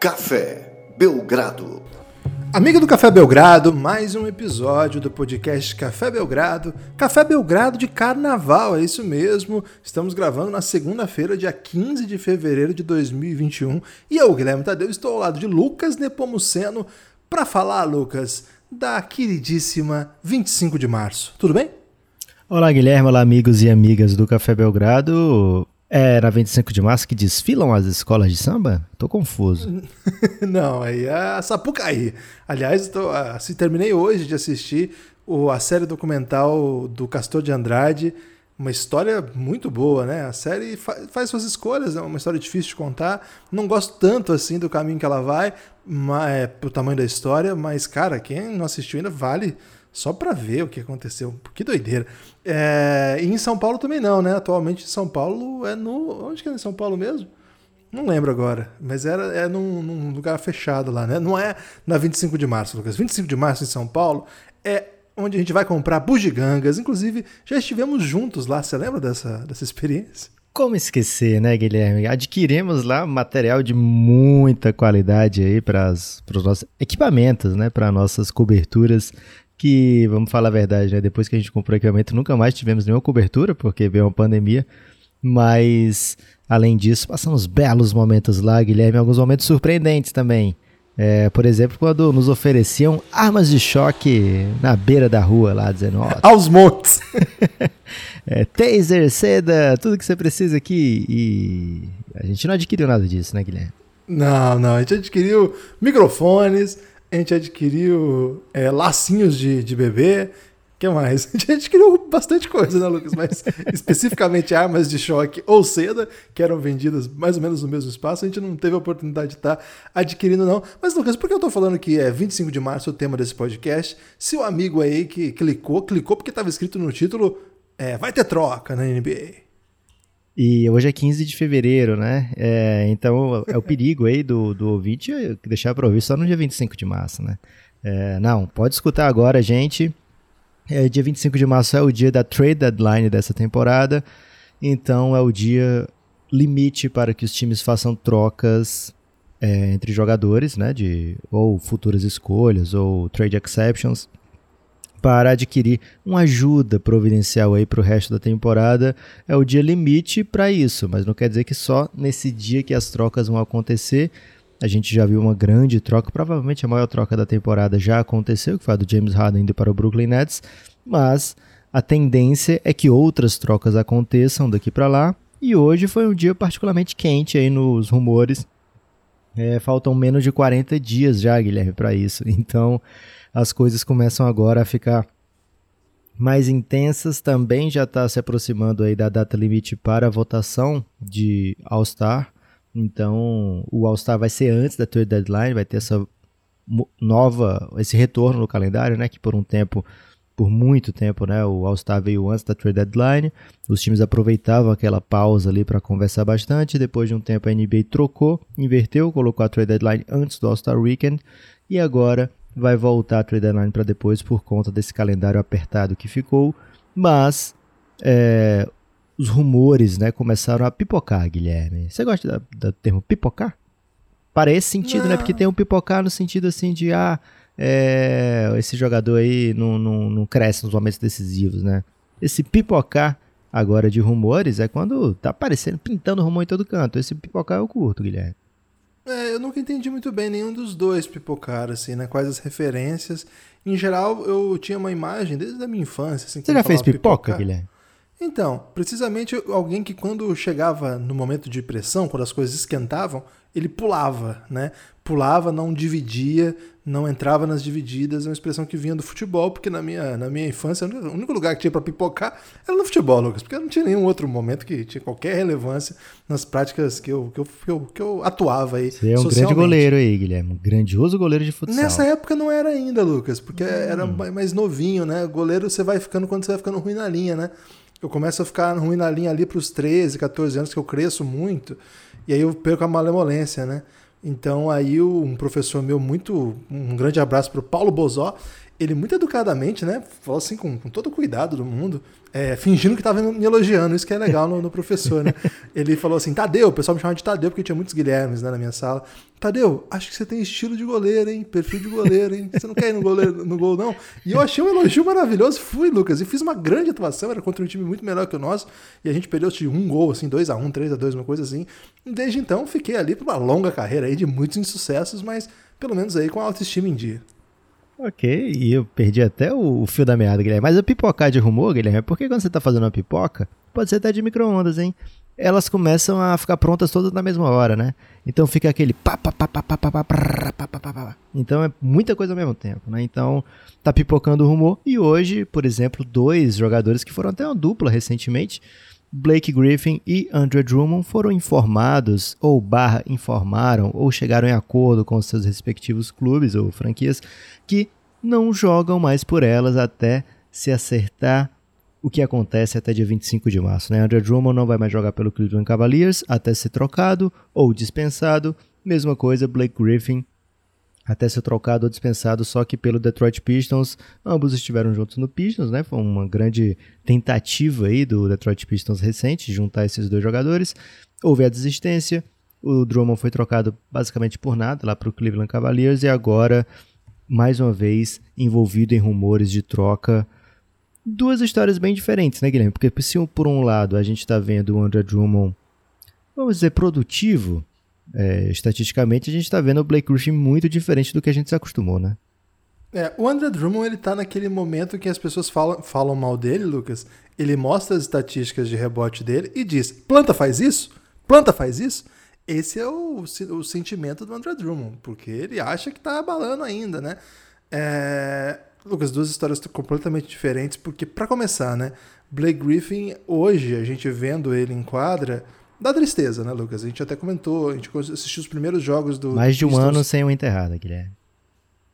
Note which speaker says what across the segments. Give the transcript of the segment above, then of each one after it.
Speaker 1: Café Belgrado.
Speaker 2: Amiga do Café Belgrado, mais um episódio do podcast Café Belgrado. Café Belgrado de Carnaval, é isso mesmo. Estamos gravando na segunda-feira, dia 15 de fevereiro de 2021. E eu, Guilherme Tadeu, estou ao lado de Lucas Nepomuceno para falar, Lucas, da queridíssima 25 de março. Tudo bem?
Speaker 3: Olá, Guilherme. Olá, amigos e amigas do Café Belgrado. É na 25 de março que desfilam as escolas de samba? Tô confuso.
Speaker 2: Não, aí é a Sapucaí. Aliás, tô, assim, terminei hoje de assistir o, a série documental do Castor de Andrade. Uma história muito boa, né? A série fa faz suas escolhas, é uma história difícil de contar. Não gosto tanto assim do caminho que ela vai, mas, é, pro tamanho da história, mas, cara, quem não assistiu ainda vale só para ver o que aconteceu. Que doideira. É, e em São Paulo também não, né? Atualmente em São Paulo é no. Onde que é em São Paulo mesmo? Não lembro agora, mas era é num, num, lugar fechado lá, né? Não é na 25 de março, Lucas. 25 de março em São Paulo é onde a gente vai comprar bugigangas. Inclusive, já estivemos juntos lá. Você lembra dessa, dessa experiência?
Speaker 3: Como esquecer, né, Guilherme? Adquirimos lá material de muita qualidade aí para os nossos equipamentos, né? Para nossas coberturas que, vamos falar a verdade, né? Depois que a gente comprou o equipamento, nunca mais tivemos nenhuma cobertura, porque veio uma pandemia. Mas, além disso, passamos belos momentos lá, Guilherme, alguns momentos surpreendentes também. É, por exemplo, quando nos ofereciam armas de choque na beira da rua lá, dizendo... Ó,
Speaker 2: Aos montes!
Speaker 3: é, taser, seda, tudo que você precisa aqui. E a gente não adquiriu nada disso, né, Guilherme?
Speaker 2: Não, não. A gente adquiriu microfones, a gente adquiriu é, lacinhos de, de bebê. O que mais? A gente adquiriu bastante coisa, né, Lucas? Mas especificamente armas de choque ou seda, que eram vendidas mais ou menos no mesmo espaço, a gente não teve a oportunidade de estar tá adquirindo, não. Mas, Lucas, por que eu estou falando que é 25 de março o tema desse podcast? Se o amigo aí que clicou, clicou porque estava escrito no título, é, vai ter troca na NBA.
Speaker 3: E hoje é 15 de fevereiro, né? É, então é o perigo aí do, do ouvinte deixar para ouvir só no dia 25 de março, né? É, não, pode escutar agora, gente. É, dia 25 de março é o dia da trade deadline dessa temporada. Então é o dia limite para que os times façam trocas é, entre jogadores, né? De, ou futuras escolhas, ou trade exceptions para adquirir uma ajuda providencial aí para o resto da temporada. É o dia limite para isso, mas não quer dizer que só nesse dia que as trocas vão acontecer. A gente já viu uma grande troca, provavelmente a maior troca da temporada já aconteceu, que foi a do James Harden indo para o Brooklyn Nets, mas a tendência é que outras trocas aconteçam daqui para lá. E hoje foi um dia particularmente quente aí nos rumores. É, faltam menos de 40 dias já, Guilherme, para isso. Então, as coisas começam agora a ficar mais intensas. Também já está se aproximando aí da data limite para a votação de All-Star. Então, o All-Star vai ser antes da trade deadline, vai ter essa nova, esse retorno no calendário, né, que por um tempo, por muito tempo, né, o All-Star veio antes da trade deadline. Os times aproveitavam aquela pausa ali para conversar bastante. Depois de um tempo a NBA trocou, inverteu, colocou a trade deadline antes do All-Star Weekend e agora vai voltar a trade deadline para depois por conta desse calendário apertado que ficou, mas é, os rumores né, começaram a pipocar, Guilherme. Você gosta do termo pipocar? Para esse sentido, não. né? Porque tem um pipocar no sentido assim de ah, é, esse jogador aí não, não, não cresce nos momentos decisivos, né? Esse pipocar agora de rumores é quando tá aparecendo, pintando rumor em todo canto. Esse pipocar eu curto, Guilherme.
Speaker 2: É, eu nunca entendi muito bem nenhum dos dois pipocar, assim, né? Quais as referências. Em geral, eu tinha uma imagem desde a minha infância. Assim,
Speaker 3: Você já fez pipoca, Guilherme?
Speaker 2: Então, precisamente alguém que quando chegava no momento de pressão, quando as coisas esquentavam, ele pulava, né? Pulava, não dividia, não entrava nas divididas, é uma expressão que vinha do futebol, porque na minha, na minha infância, o único lugar que tinha para pipocar era no futebol, Lucas, porque não tinha nenhum outro momento que tinha qualquer relevância nas práticas que eu, que eu, que eu, que eu atuava aí.
Speaker 3: Você é um grande goleiro aí, Guilherme, um grandioso goleiro de futsal.
Speaker 2: Nessa época não era ainda, Lucas, porque hum. era mais novinho, né? Goleiro você vai ficando quando você vai ficando ruim na linha, né? Eu começo a ficar ruim na linha ali para os 13, 14 anos, que eu cresço muito. E aí eu perco a malemolência, né? Então aí um professor meu muito, um grande abraço para o Paulo Bozó, ele muito educadamente, né, falou assim com, com todo o cuidado do mundo, é, fingindo que estava me elogiando, isso que é legal no, no professor, né? Ele falou assim, Tadeu, o pessoal me chamava de Tadeu porque tinha muitos Guilhermes né, na minha sala. Tadeu, acho que você tem estilo de goleiro, hein? Perfil de goleiro, hein? Você não quer ir no, goleiro, no gol, não? E eu achei um elogio maravilhoso, fui, Lucas, e fiz uma grande atuação, era contra um time muito melhor que o nosso, e a gente perdeu de um gol, assim, 2 a 1 um, 3 a 2 uma coisa assim. E desde então, fiquei ali por uma longa carreira aí de muitos insucessos, mas pelo menos aí com a autoestima em dia.
Speaker 3: Ok, e eu perdi até o, fio da meada, Guilherme. Mas a pipocar de rumor, Guilherme, porque quando você está fazendo uma pipoca, pode ser até de micro-ondas, hein? Elas começam a ficar prontas todas na mesma hora, né? Então fica aquele pá, pá, pá, pá, pá, pá, pá, pá, pá, pá, Então é muita coisa ao mesmo tempo, né? Então tá pipocando o rumor. E hoje, por exemplo, dois jogadores que foram até uma dupla recentemente, Blake Griffin e Andrew Drummond foram informados, ou barra informaram, ou chegaram em acordo com seus respectivos clubes ou franquias que não jogam mais por elas até se acertar o que acontece até dia 25 de março. Né? Andrew Drummond não vai mais jogar pelo Cleveland Cavaliers até ser trocado ou dispensado. Mesma coisa, Blake Griffin até ser trocado ou dispensado, só que pelo Detroit Pistons. Ambos estiveram juntos no Pistons, né? Foi uma grande tentativa aí do Detroit Pistons recente, juntar esses dois jogadores. Houve a desistência, o Drummond foi trocado basicamente por nada lá para o Cleveland Cavaliers e agora, mais uma vez, envolvido em rumores de troca. Duas histórias bem diferentes, né, Guilherme? Porque se por um lado a gente está vendo o André Drummond, vamos dizer, produtivo, é, estatisticamente, a gente está vendo o Blake Griffin muito diferente do que a gente se acostumou, né?
Speaker 2: É, o André Drummond, ele tá naquele momento que as pessoas falam, falam mal dele, Lucas. Ele mostra as estatísticas de rebote dele e diz: planta faz isso? Planta faz isso? Esse é o, o sentimento do André Drummond, porque ele acha que tá abalando ainda, né? É, Lucas, duas histórias completamente diferentes, porque, para começar, né? Blake Griffin, hoje, a gente vendo ele em quadra, Dá tristeza, né, Lucas? A gente até comentou, a gente assistiu os primeiros jogos do.
Speaker 3: Mais
Speaker 2: de
Speaker 3: um Pistons. ano sem uma enterrada, Guilherme.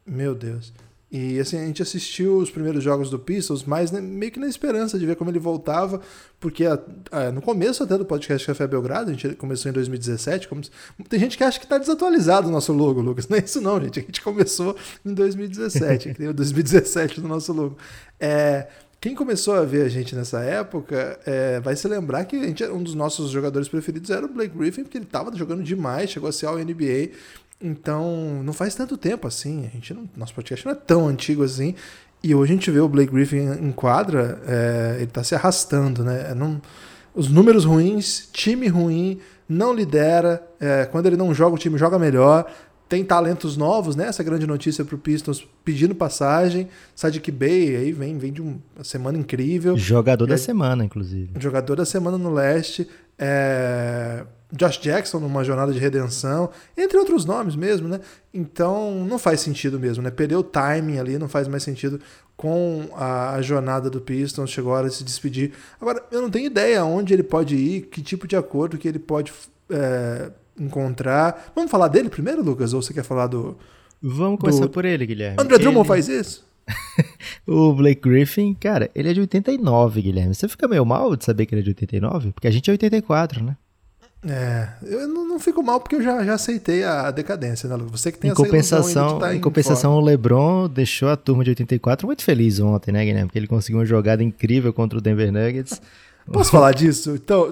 Speaker 2: Meu Deus. E assim, a gente assistiu os primeiros jogos do Pistols, mas né, meio que na esperança de ver como ele voltava, porque a, a, no começo até do podcast Café Belgrado, a gente começou em 2017, como, tem gente que acha que está desatualizado o nosso logo, Lucas. Não é isso não, gente. A gente começou em 2017, que 2017 no nosso logo. É, quem começou a ver a gente nessa época é, vai se lembrar que gente, um dos nossos jogadores preferidos era o Blake Griffin, porque ele estava jogando demais, chegou a ser ao NBA. Então, não faz tanto tempo assim. A gente não, nosso podcast não é tão antigo assim. E hoje a gente vê o Blake Griffin em quadra, é, ele está se arrastando, né? É, não, os números ruins, time ruim, não lidera. É, quando ele não joga, o time joga melhor tem talentos novos, né? Essa grande notícia para o Pistons pedindo passagem. Sadiq Bey aí vem, vem de uma semana incrível.
Speaker 3: Jogador da semana, inclusive.
Speaker 2: Jogador da semana no leste. É... Josh Jackson numa jornada de redenção, entre outros nomes mesmo, né? Então não faz sentido mesmo, né? Perdeu o timing ali, não faz mais sentido com a, a jornada do Pistons, chegou a hora de se despedir. Agora, eu não tenho ideia onde ele pode ir, que tipo de acordo que ele pode é, encontrar. Vamos falar dele primeiro, Lucas? Ou você quer falar do.
Speaker 3: Vamos começar do... por ele, Guilherme.
Speaker 2: André Drummond ele... faz isso?
Speaker 3: o Blake Griffin, cara, ele é de 89, Guilherme. Você fica meio mal de saber que ele é de 89? Porque a gente é 84, né?
Speaker 2: É, eu não, não fico mal porque eu já, já aceitei a decadência, né, Lucas? Você que tem
Speaker 3: em compensação, tá em compensação, o LeBron deixou a turma de 84 muito feliz ontem, né, Guilherme? Porque ele conseguiu uma jogada incrível contra o Denver Nuggets.
Speaker 2: Posso falar disso? Então,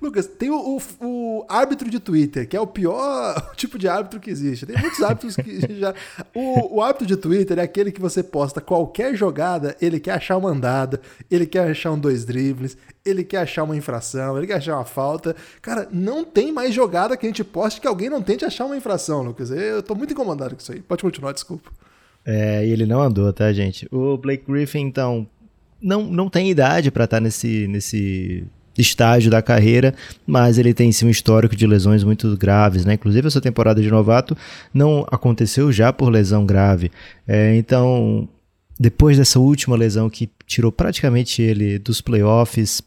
Speaker 2: Lucas, tem o, o, o, árbitro de Twitter, que é o pior tipo de árbitro que existe. Tem muitos árbitros que já. O, o árbitro de Twitter é aquele que você posta qualquer jogada, ele quer achar uma andada, ele quer achar um dois dribles, ele quer achar uma infração, ele quer achar uma falta. Cara, não tem mais jogada que a gente poste que alguém não tente achar uma infração, Lucas. Eu tô muito incomodado com isso aí. Pode continuar, desculpa.
Speaker 3: É, e ele não andou, tá, gente? O Blake Griffin, então, não, não tem idade para estar tá nesse, nesse estágio da carreira, mas ele tem sim um histórico de lesões muito graves, né? Inclusive essa temporada de novato não aconteceu já por lesão grave. É, então, depois dessa última lesão que tirou praticamente ele dos playoffs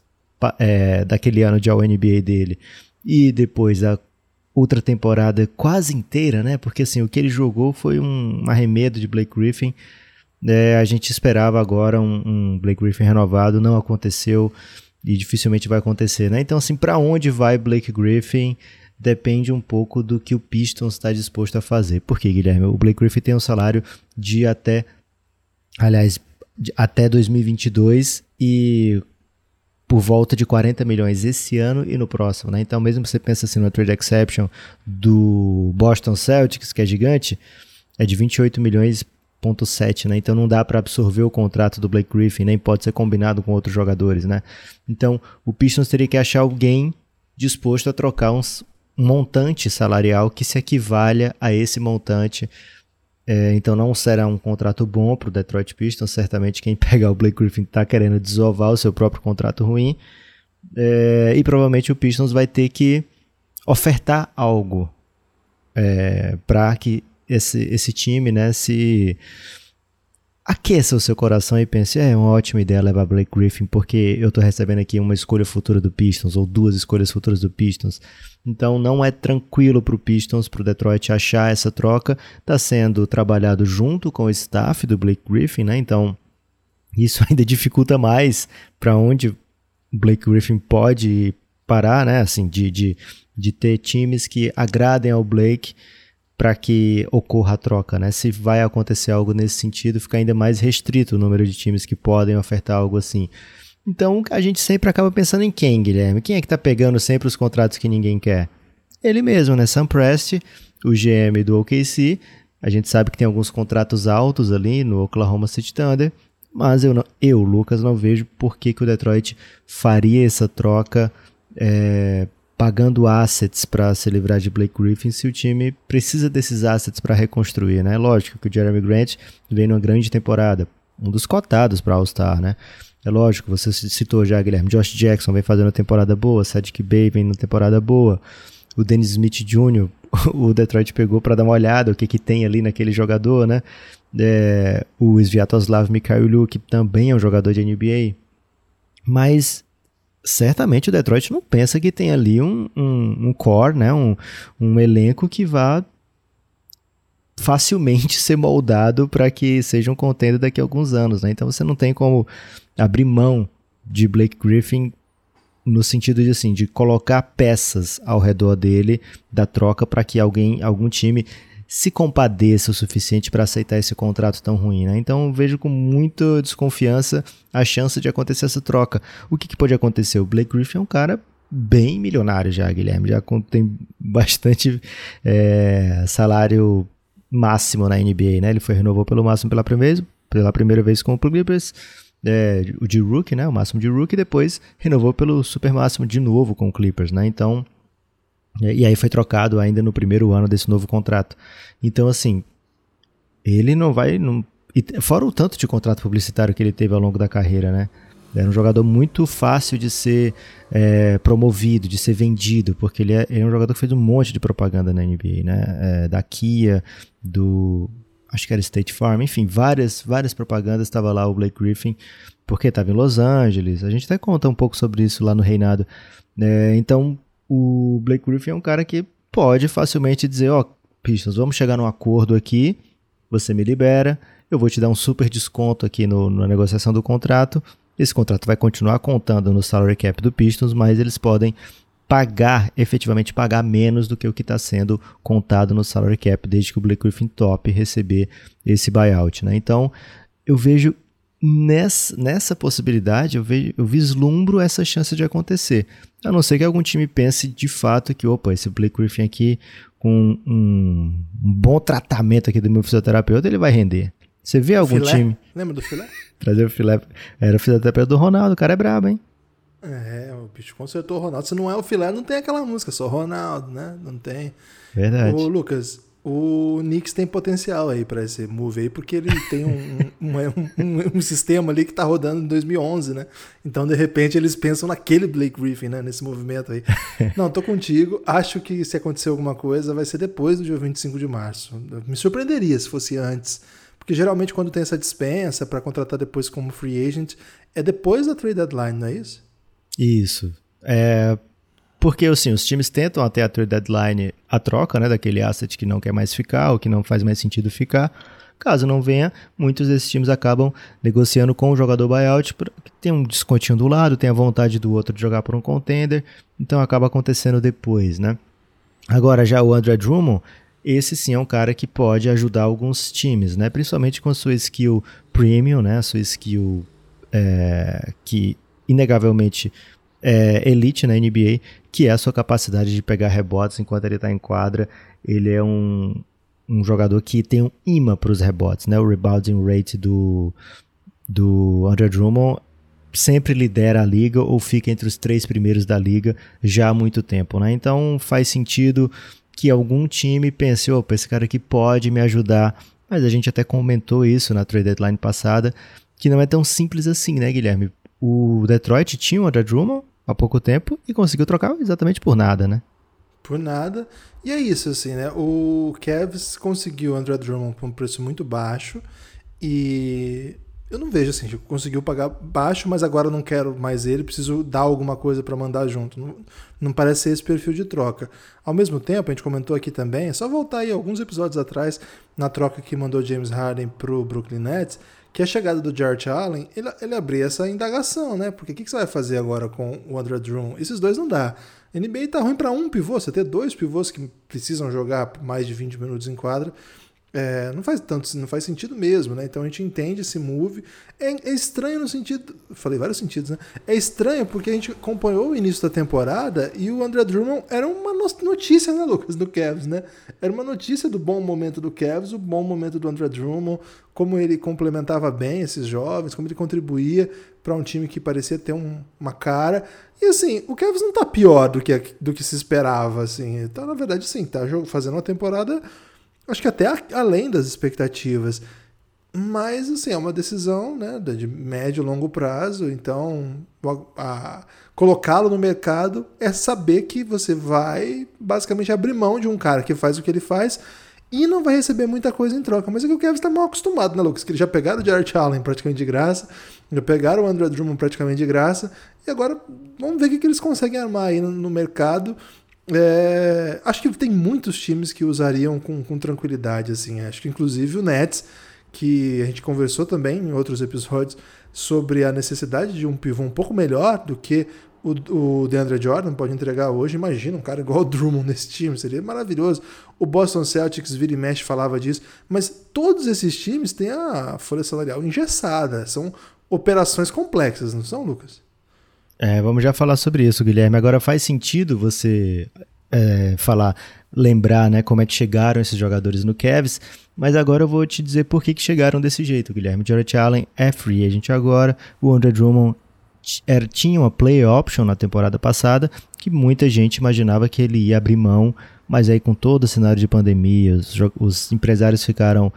Speaker 3: é, daquele ano de All-NBA dele, e depois da outra temporada quase inteira, né? Porque assim, o que ele jogou foi um arremedo de Blake Griffin é, a gente esperava agora um, um, Blake Griffin renovado, não aconteceu e dificilmente vai acontecer, né? Então, assim, para onde vai Blake Griffin depende um pouco do que o Pistons está disposto a fazer. Por quê, Guilherme? O Blake Griffin tem um salário de até aliás, até 2022 e por volta de 40 milhões esse ano e no próximo, né? Então, mesmo que você pensa assim no trade exception do Boston Celtics, que é gigante, é de 28 milhões ponto né? Então não dá para absorver o contrato do Blake Griffin, nem pode ser combinado com outros jogadores, né? Então, o Pistons teria que achar alguém disposto a trocar uns, um montante salarial que se equivalha a esse montante é, então não será um contrato bom para o Detroit Pistons. Certamente quem pegar o Blake Griffin está querendo desovar o seu próprio contrato ruim. É, e provavelmente o Pistons vai ter que ofertar algo é, para que esse, esse time né, se aqueça o seu coração e pense, é uma ótima ideia levar Blake Griffin, porque eu estou recebendo aqui uma escolha futura do Pistons, ou duas escolhas futuras do Pistons. Então não é tranquilo para o Pistons, para o Detroit achar essa troca. Está sendo trabalhado junto com o staff do Blake Griffin, né? Então isso ainda dificulta mais para onde Blake Griffin pode parar, né? Assim, de, de, de ter times que agradem ao Blake para que ocorra a troca, né? Se vai acontecer algo nesse sentido, fica ainda mais restrito o número de times que podem ofertar algo assim. Então a gente sempre acaba pensando em quem, Guilherme? Quem é que está pegando sempre os contratos que ninguém quer? Ele mesmo, né? Sam Prest, o GM do OKC. A gente sabe que tem alguns contratos altos ali no Oklahoma City Thunder, mas eu, não, eu Lucas, não vejo por que, que o Detroit faria essa troca é, pagando assets para se livrar de Blake Griffin se o time precisa desses assets para reconstruir, né? Lógico que o Jeremy Grant vem numa grande temporada, um dos cotados para All-Star, né? É lógico, você citou já, Guilherme, Josh Jackson vem fazendo uma temporada boa, Sadiq Bey vem numa temporada boa, o Dennis Smith Jr., o Detroit pegou para dar uma olhada o que, que tem ali naquele jogador, né? É, o Sviatoslav Mikhailiuk também é um jogador de NBA, mas certamente o Detroit não pensa que tem ali um, um, um core, né? um, um elenco que vá facilmente ser moldado para que seja um contender daqui a alguns anos. Né? Então você não tem como abrir mão de Blake Griffin no sentido de assim de colocar peças ao redor dele da troca para que alguém algum time se compadeça o suficiente para aceitar esse contrato tão ruim, né? Então vejo com muita desconfiança a chance de acontecer essa troca. O que, que pode acontecer? O Blake Griffin é um cara bem milionário já, Guilherme, já tem bastante é, salário máximo na NBA, né? Ele foi renovou pelo máximo pela primeira vez, pela primeira vez com o Clippers. É, o de rookie, né? O máximo de rookie, depois renovou pelo super máximo de novo com o Clippers, né? Então, e aí foi trocado ainda no primeiro ano desse novo contrato. Então, assim, ele não vai. Não, fora o tanto de contrato publicitário que ele teve ao longo da carreira, né? Era um jogador muito fácil de ser é, promovido, de ser vendido, porque ele é, ele é, um jogador que fez um monte de propaganda na NBA, né? É, da Kia, do. Acho que era State Farm, enfim, várias, várias propagandas. Estava lá o Blake Griffin, porque estava em Los Angeles. A gente até conta um pouco sobre isso lá no Reinado. É, então, o Blake Griffin é um cara que pode facilmente dizer, ó, oh, Pistons, vamos chegar num acordo aqui, você me libera, eu vou te dar um super desconto aqui no, na negociação do contrato, esse contrato vai continuar contando no salary cap do Pistons, mas eles podem pagar, efetivamente pagar menos do que o que está sendo contado no salary cap, desde que o Blake Griffin top receber esse buyout, né? Então, eu vejo nessa, nessa possibilidade, eu, vejo, eu vislumbro essa chance de acontecer. A não ser que algum time pense de fato que, opa, esse Blake Griffin aqui, com um, um bom tratamento aqui do meu fisioterapeuta, ele vai render. Você vê algum
Speaker 2: filé?
Speaker 3: time.
Speaker 2: Lembra do filé?
Speaker 3: Trazer o filé. Era o fisioterapeuta do Ronaldo, o cara é brabo, hein?
Speaker 2: É, o bicho consertou o Ronaldo. Se não é o filé, não tem aquela música, só Ronaldo, né? Não tem.
Speaker 3: Verdade.
Speaker 2: Ô, Lucas, o Knicks tem potencial aí para esse move aí, porque ele tem um, um, um, um, sistema ali que tá rodando em 2011, né? Então, de repente, eles pensam naquele Blake Griffin, né? Nesse movimento aí. Não, tô contigo. Acho que se acontecer alguma coisa, vai ser depois do dia 25 de março. Me surpreenderia se fosse antes. Porque geralmente, quando tem essa dispensa para contratar depois como free agent, é depois da trade deadline, não é isso?
Speaker 3: Isso. É, porque, assim, os times tentam até a trade deadline a troca, né, daquele asset que não quer mais ficar ou que não faz mais sentido ficar. Caso não venha, muitos desses times acabam negociando com o jogador buyout, que tem um descontinho do lado, tem a vontade do outro de jogar por um contender, então acaba acontecendo depois, né? Agora, já o André Drummond, esse sim é um cara que pode ajudar alguns times, né? Principalmente com a sua skill premium, né? A sua skill é, que inegavelmente é elite na NBA, que é a sua capacidade de pegar rebotes enquanto ele está em quadra. Ele é um, um jogador que tem um imã para os rebotes, né? O rebounding rate do, do Andre Drummond sempre lidera a liga ou fica entre os três primeiros da liga já há muito tempo, né? Então faz sentido que algum time pense, opa, esse cara aqui pode me ajudar. Mas a gente até comentou isso na trade deadline passada, que não é tão simples assim, né, Guilherme? O Detroit tinha o Andre Drummond há pouco tempo e conseguiu trocar exatamente por nada, né?
Speaker 2: Por nada. E é isso, assim, né? O Cavs conseguiu o André Drummond por um preço muito baixo e eu não vejo assim, conseguiu pagar baixo, mas agora não quero mais ele, preciso dar alguma coisa para mandar junto. Não, não parece ser esse perfil de troca. Ao mesmo tempo, a gente comentou aqui também, é só voltar aí alguns episódios atrás, na troca que mandou James Harden pro Brooklyn Nets, que a chegada do Jarrett Allen, ele, ele abria essa indagação, né? Porque o que, que, você vai fazer agora com o André Drummond? Esses dois não dá. NBA tá ruim para um pivô, você ter dois pivôs que precisam jogar mais de 20 minutos em quadra é, não faz tanto, não faz sentido mesmo, né? Então a gente entende esse move. É, é, estranho no sentido, falei vários sentidos, né? É estranho porque a gente acompanhou o início da temporada e o André Drummond era uma notícia, né, Lucas, do Cavs, né? Era uma notícia do bom momento do Cavs, o bom momento do André Drummond, como ele complementava bem esses jovens, como ele contribuía para um time que parecia ter um, uma cara. E assim, o Cavs não tá pior do que, do que se esperava, assim. Tá, na verdade, sim, tá fazendo uma temporada acho que até além das expectativas. Mas, assim, é uma decisão né, de médio e longo prazo, então colocá-lo no mercado é saber que você vai basicamente abrir mão de um cara que faz o que ele faz e não vai receber muita coisa em troca. Mas é que o Kevin está mal acostumado, né, Lucas? Que eles já pegaram o Jared Allen praticamente de graça, já pegaram o Andrew Drummond praticamente de graça, e agora vamos ver o que, eles conseguem armar aí no mercado. É, acho que tem muitos times que usariam com, com, tranquilidade, assim. Acho que inclusive o Nets, que a gente conversou também em outros episódios sobre a necessidade de um pivô um pouco melhor do que o, o DeAndre Jordan pode entregar hoje. Imagina um cara igual o Drummond nesse time, seria maravilhoso. O Boston Celtics vira e mexe falava disso, mas todos esses times têm a folha salarial engessada, são operações complexas, não são, Lucas?
Speaker 3: É, vamos já falar sobre isso, Guilherme. Agora faz sentido você é, falar, lembrar, né, como é que chegaram esses jogadores no Cavs, mas agora eu vou te dizer por que, que chegaram desse jeito, Guilherme. Jarrett Allen é free agent agora, o Andre Drummond era, tinha uma play option na temporada passada, que muita gente imaginava que ele ia abrir mão, mas aí com todo o cenário de pandemia, os, os empresários ficaram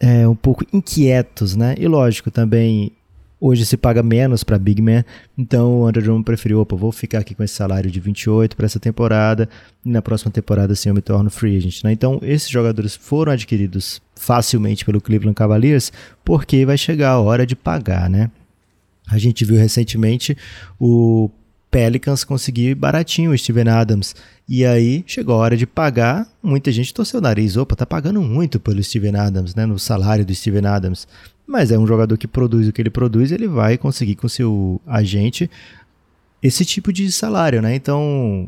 Speaker 3: é, um pouco inquietos, né? E lógico, também Hoje se paga menos para Big Man, então o Andrew Drummond preferiu, opa, vou ficar aqui com esse salário de 28 para essa temporada, e na próxima temporada sim eu me torno free agent. Né? Então esses jogadores foram adquiridos facilmente pelo Cleveland Cavaliers, porque vai chegar a hora de pagar, né? A gente viu recentemente o Pelicans conseguir baratinho o Steven Adams. E aí chegou a hora de pagar. Muita gente torceu o nariz. Opa, tá pagando muito pelo Steven Adams, né? No salário do Steven Adams. Mas é um jogador que produz o que ele produz, ele vai conseguir com seu agente esse tipo de salário, né? Então,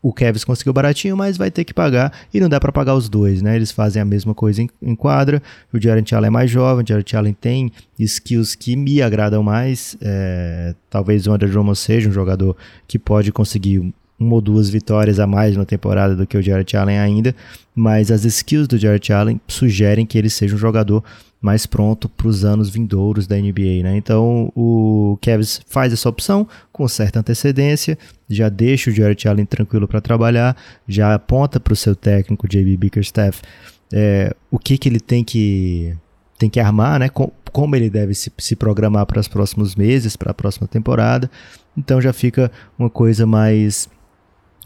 Speaker 3: o Kevs conseguiu baratinho, mas vai ter que pagar e não dá para pagar os dois, né? Eles fazem a mesma coisa em, em quadra. O Jarrett Allen é mais jovem, o Jarrett Allen tem skills que me agradam mais. É, talvez o Andrew Drummond seja um jogador que pode conseguir uma ou duas vitórias a mais na temporada do que o Jarrett Allen ainda, mas as skills do Jarrett Allen sugerem que ele seja um jogador mais pronto para os anos vindouros da NBA, né? Então o Cavs faz essa opção com certa antecedência, já deixa o Jarrett Allen tranquilo para trabalhar, já aponta para o seu técnico JB Bickerstaff é, o que que ele tem que tem que armar, né? Com, como ele deve se, se programar para os próximos meses, para a próxima temporada. Então já fica uma coisa mais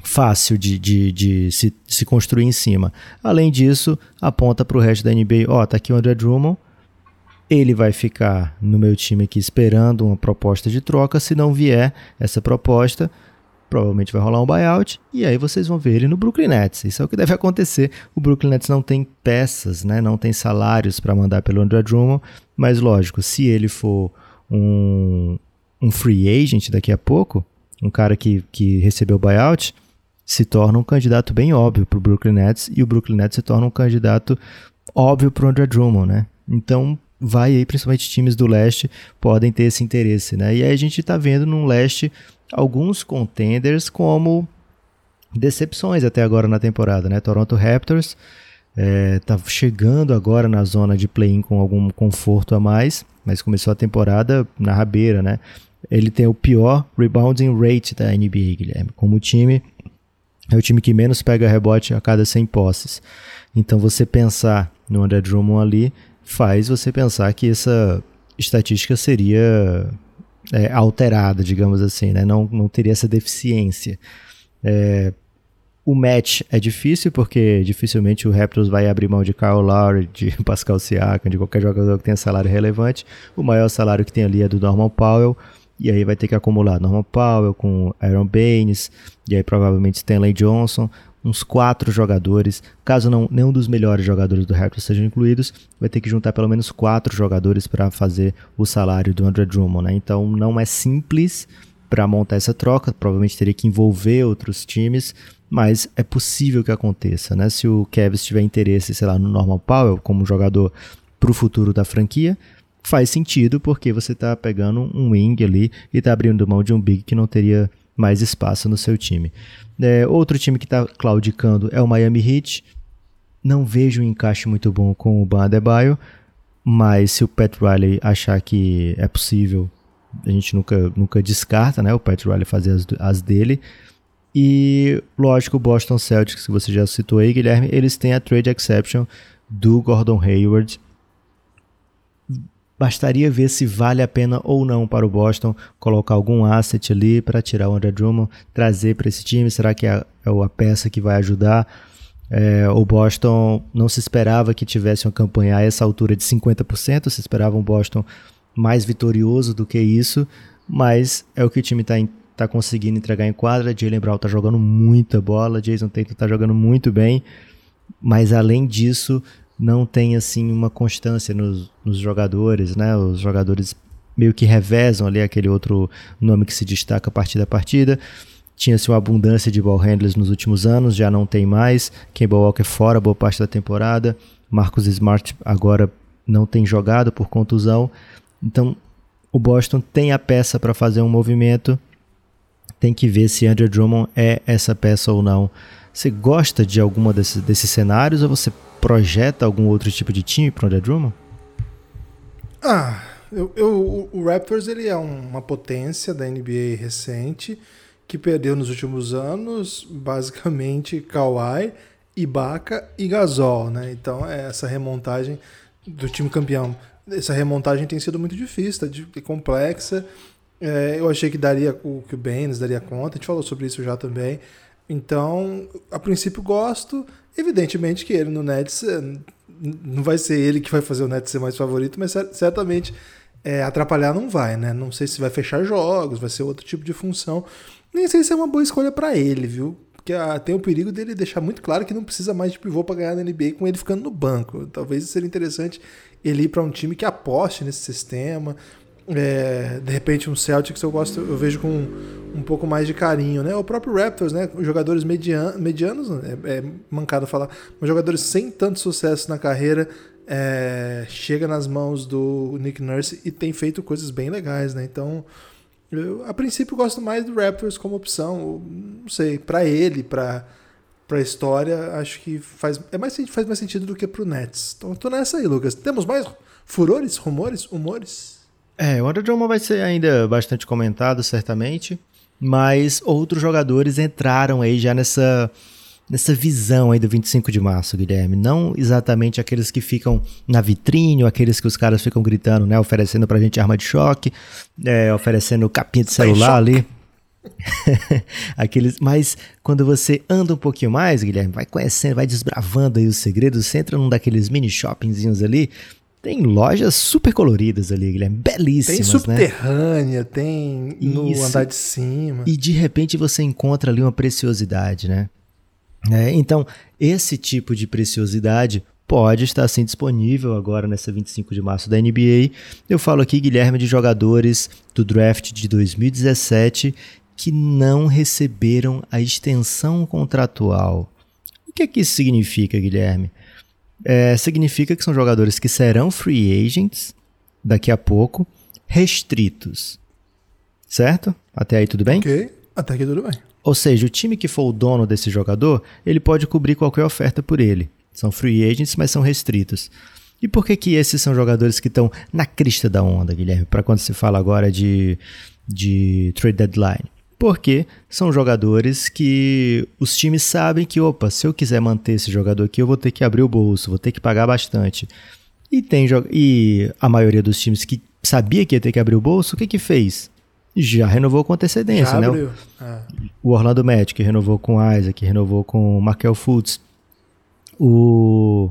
Speaker 3: fácil de, de, de se, se, construir em cima. Além disso, aponta para o resto da NBA, ó, oh, tá aqui o André Drummond, ele vai ficar no meu time aqui esperando uma proposta de troca, se não vier essa proposta, provavelmente vai rolar um buyout e aí vocês vão ver ele no Brooklyn Nets. Isso é o que deve acontecer. O Brooklyn Nets não tem peças, né? não tem salários para mandar pelo André Drummond, mas lógico, se ele for um, um free agent daqui a pouco, um cara que, que recebeu buyout, se torna um candidato bem óbvio para o Brooklyn Nets e o Brooklyn Nets se torna um candidato óbvio para o André Drummond, né? Então vai aí, principalmente times do leste podem ter esse interesse, né? E aí a gente está vendo no leste alguns contenders como decepções até agora na temporada, né? Toronto Raptors está é, chegando agora na zona de play-in com algum conforto a mais, mas começou a temporada na rabeira, né? Ele tem o pior rebounding rate da NBA, Guilherme. Como time, é o time que menos pega rebote a cada 100 posses. Então você pensar no André Drummond ali faz você pensar que essa estatística seria é, alterada, digamos assim, né? não, não teria essa deficiência. É, o match é difícil porque dificilmente o Raptors vai abrir mão de Kyle Lowry, de Pascal Siakam, de qualquer jogador que tenha salário relevante. O maior salário que tem ali é do Norman Powell. E aí vai ter que acumular Norman Powell com Aaron Baines, e aí provavelmente Stanley Johnson, uns quatro jogadores. Caso não, nenhum dos melhores jogadores do Raptors sejam incluídos, vai ter que juntar pelo menos quatro jogadores para fazer o salário do André Drummond. Né? Então não é simples para montar essa troca, provavelmente teria que envolver outros times, mas é possível que aconteça, né? Se o Kevin tiver interesse, sei lá, no Norman Powell como jogador para o futuro da franquia, faz sentido porque você está pegando um wing ali e está abrindo mão de um big que não teria mais espaço no seu time. É, outro time que está claudicando é o Miami Heat. Não vejo um encaixe muito bom com o Ban Adebayo, mas se o Pat Riley achar que é possível, a gente nunca, nunca descarta né, o Pat Riley fazer as, as dele. E, lógico, o Boston Celtics, que você já citou aí, Guilherme, eles têm a trade exception do Gordon Hayward. Bastaria ver se vale a pena ou não para o Boston colocar algum asset ali para tirar o André Drummond, trazer para esse time. Será que é, é a peça que vai ajudar? É, o Boston não se esperava que tivesse uma campanha a essa altura de 50%, se esperava um Boston mais vitorioso do que isso, mas é o que o time está tá conseguindo entregar em quadra. Jalen Brown tá jogando muita bola, Jason Tatum tá jogando muito bem, mas além disso, não tem assim uma constância nos, nos jogadores, né? Os jogadores meio que revezam ali aquele outro nome que se destaca partida a partida. Tinha-se uma abundância de ball handlers nos últimos anos, já não tem mais. Kemba Walker fora boa parte da temporada. Marcus Smart agora não tem jogado por contusão. Então, o Boston tem a peça para fazer um movimento tem que ver se Andrew Drummond é essa peça ou não. Você gosta de alguma desses, desses cenários ou você projeta algum outro tipo de time para Andrew Drummond?
Speaker 2: Ah, eu, eu, o Raptors ele é uma potência da NBA recente que perdeu nos últimos anos basicamente Kawhi, Ibaka e Gasol, né? Então é essa remontagem do time campeão. Essa remontagem tem sido muito difícil, tá complexa. É, eu achei que daria o que o Baines daria conta, a gente falou sobre isso já também. Então, a princípio gosto. Evidentemente que ele no Nets é, não vai ser ele que vai fazer o Nets ser mais favorito, mas certamente é, atrapalhar não vai, né? Não sei se vai fechar jogos, vai ser outro tipo de função. Nem sei se é uma boa escolha para ele, viu? Porque ah, tem o perigo dele deixar muito claro que não precisa mais de pivô para ganhar na NBA com ele ficando no banco. Talvez seria interessante ele ir para um time que aposte nesse sistema, é, de repente um Celtics eu gosto, eu vejo com um, pouco mais de carinho, né? O próprio Raptors, né? Jogadores median, medianos, é, é, mancado falar, mas jogadores sem tanto sucesso na carreira é, chega nas mãos do Nick Nurse e tem feito coisas bem legais, né? Então, eu, a princípio gosto mais do Raptors como opção, não sei, para ele, para para história, acho que faz é mais faz mais sentido do que pro Nets. Então, tô nessa aí, Lucas. Temos mais furores, rumores, humores?
Speaker 3: É, o Drummond vai ser ainda bastante comentado, certamente, mas outros jogadores entraram aí já nessa nessa visão aí do 25 de março, Guilherme. Não exatamente aqueles que ficam na vitrine, ou aqueles que os caras ficam gritando, né? Oferecendo pra gente arma de choque, é, oferecendo capinha de celular ali. aqueles, mas quando você anda um pouquinho mais, Guilherme, vai conhecendo, vai desbravando aí os segredos, você entra num daqueles mini shoppingzinhos ali, tem lojas super coloridas ali, Guilherme, belíssimas,
Speaker 2: Tem
Speaker 3: né?
Speaker 2: subterrânea, né? tem no Isso. andar de cima.
Speaker 3: E de repente você encontra ali uma preciosidade, né? É, então, esse tipo de preciosidade pode estar assim disponível agora nessa 25 de março da NBA. Eu falo aqui, Guilherme, de jogadores do draft de 2017 que não receberam a extensão contratual. O que é que isso significa, Guilherme? É, significa que são jogadores que serão free agents daqui a pouco, restritos. Certo? Até aí tudo bem?
Speaker 2: Ok, até aqui tudo bem.
Speaker 3: Ou seja, o time que for o dono desse jogador, ele pode cobrir qualquer oferta por ele. São free agents, mas são restritos. E por que que esses são jogadores que estão na crista da onda, Guilherme? Para quando se fala agora de, de trade deadline. Porque são jogadores que os times sabem que, opa, se eu quiser manter esse jogador aqui, eu vou ter que abrir o bolso, vou ter que pagar bastante. E, tem, e a maioria dos times que sabia que ia ter que abrir o bolso, o que que fez? Já renovou com antecedência,
Speaker 2: Já
Speaker 3: né?
Speaker 2: abriu. É.
Speaker 3: O Orlando Magic renovou com o Isaac, renovou com o Markel Fultz. O,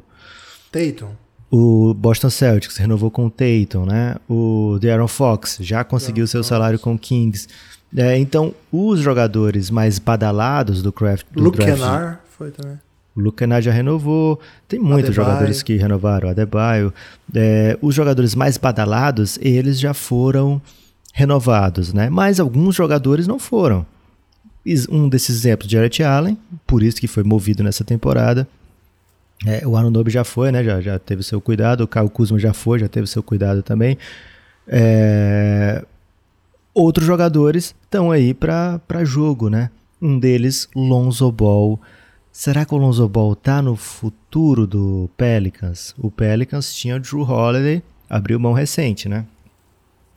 Speaker 2: Tatum.
Speaker 3: o Boston Celtics renovou com o Tatum, né? O De'Aaron Fox já conseguiu seu salário com o Kings. É, então, os jogadores mais badalados do, craft, do
Speaker 2: Luke
Speaker 3: draft...
Speaker 2: Foi também.
Speaker 3: O já renovou. Tem muitos
Speaker 2: Adebayo.
Speaker 3: jogadores que renovaram. Adebayo. É, os jogadores mais badalados, eles já foram renovados, né? Mas alguns jogadores não foram. Um desses exemplos, Jarrett Allen, por isso que foi movido nessa temporada. É, o Anunobi já foi, né? Já, já teve seu cuidado. O Kyle Kuzma já foi, já teve seu cuidado também. É, Outros jogadores estão aí para jogo, né? Um deles, Lonzo Ball. Será que o Lonzo Ball tá no futuro do Pelicans? O Pelicans tinha o Drew Holiday, abriu mão recente, né?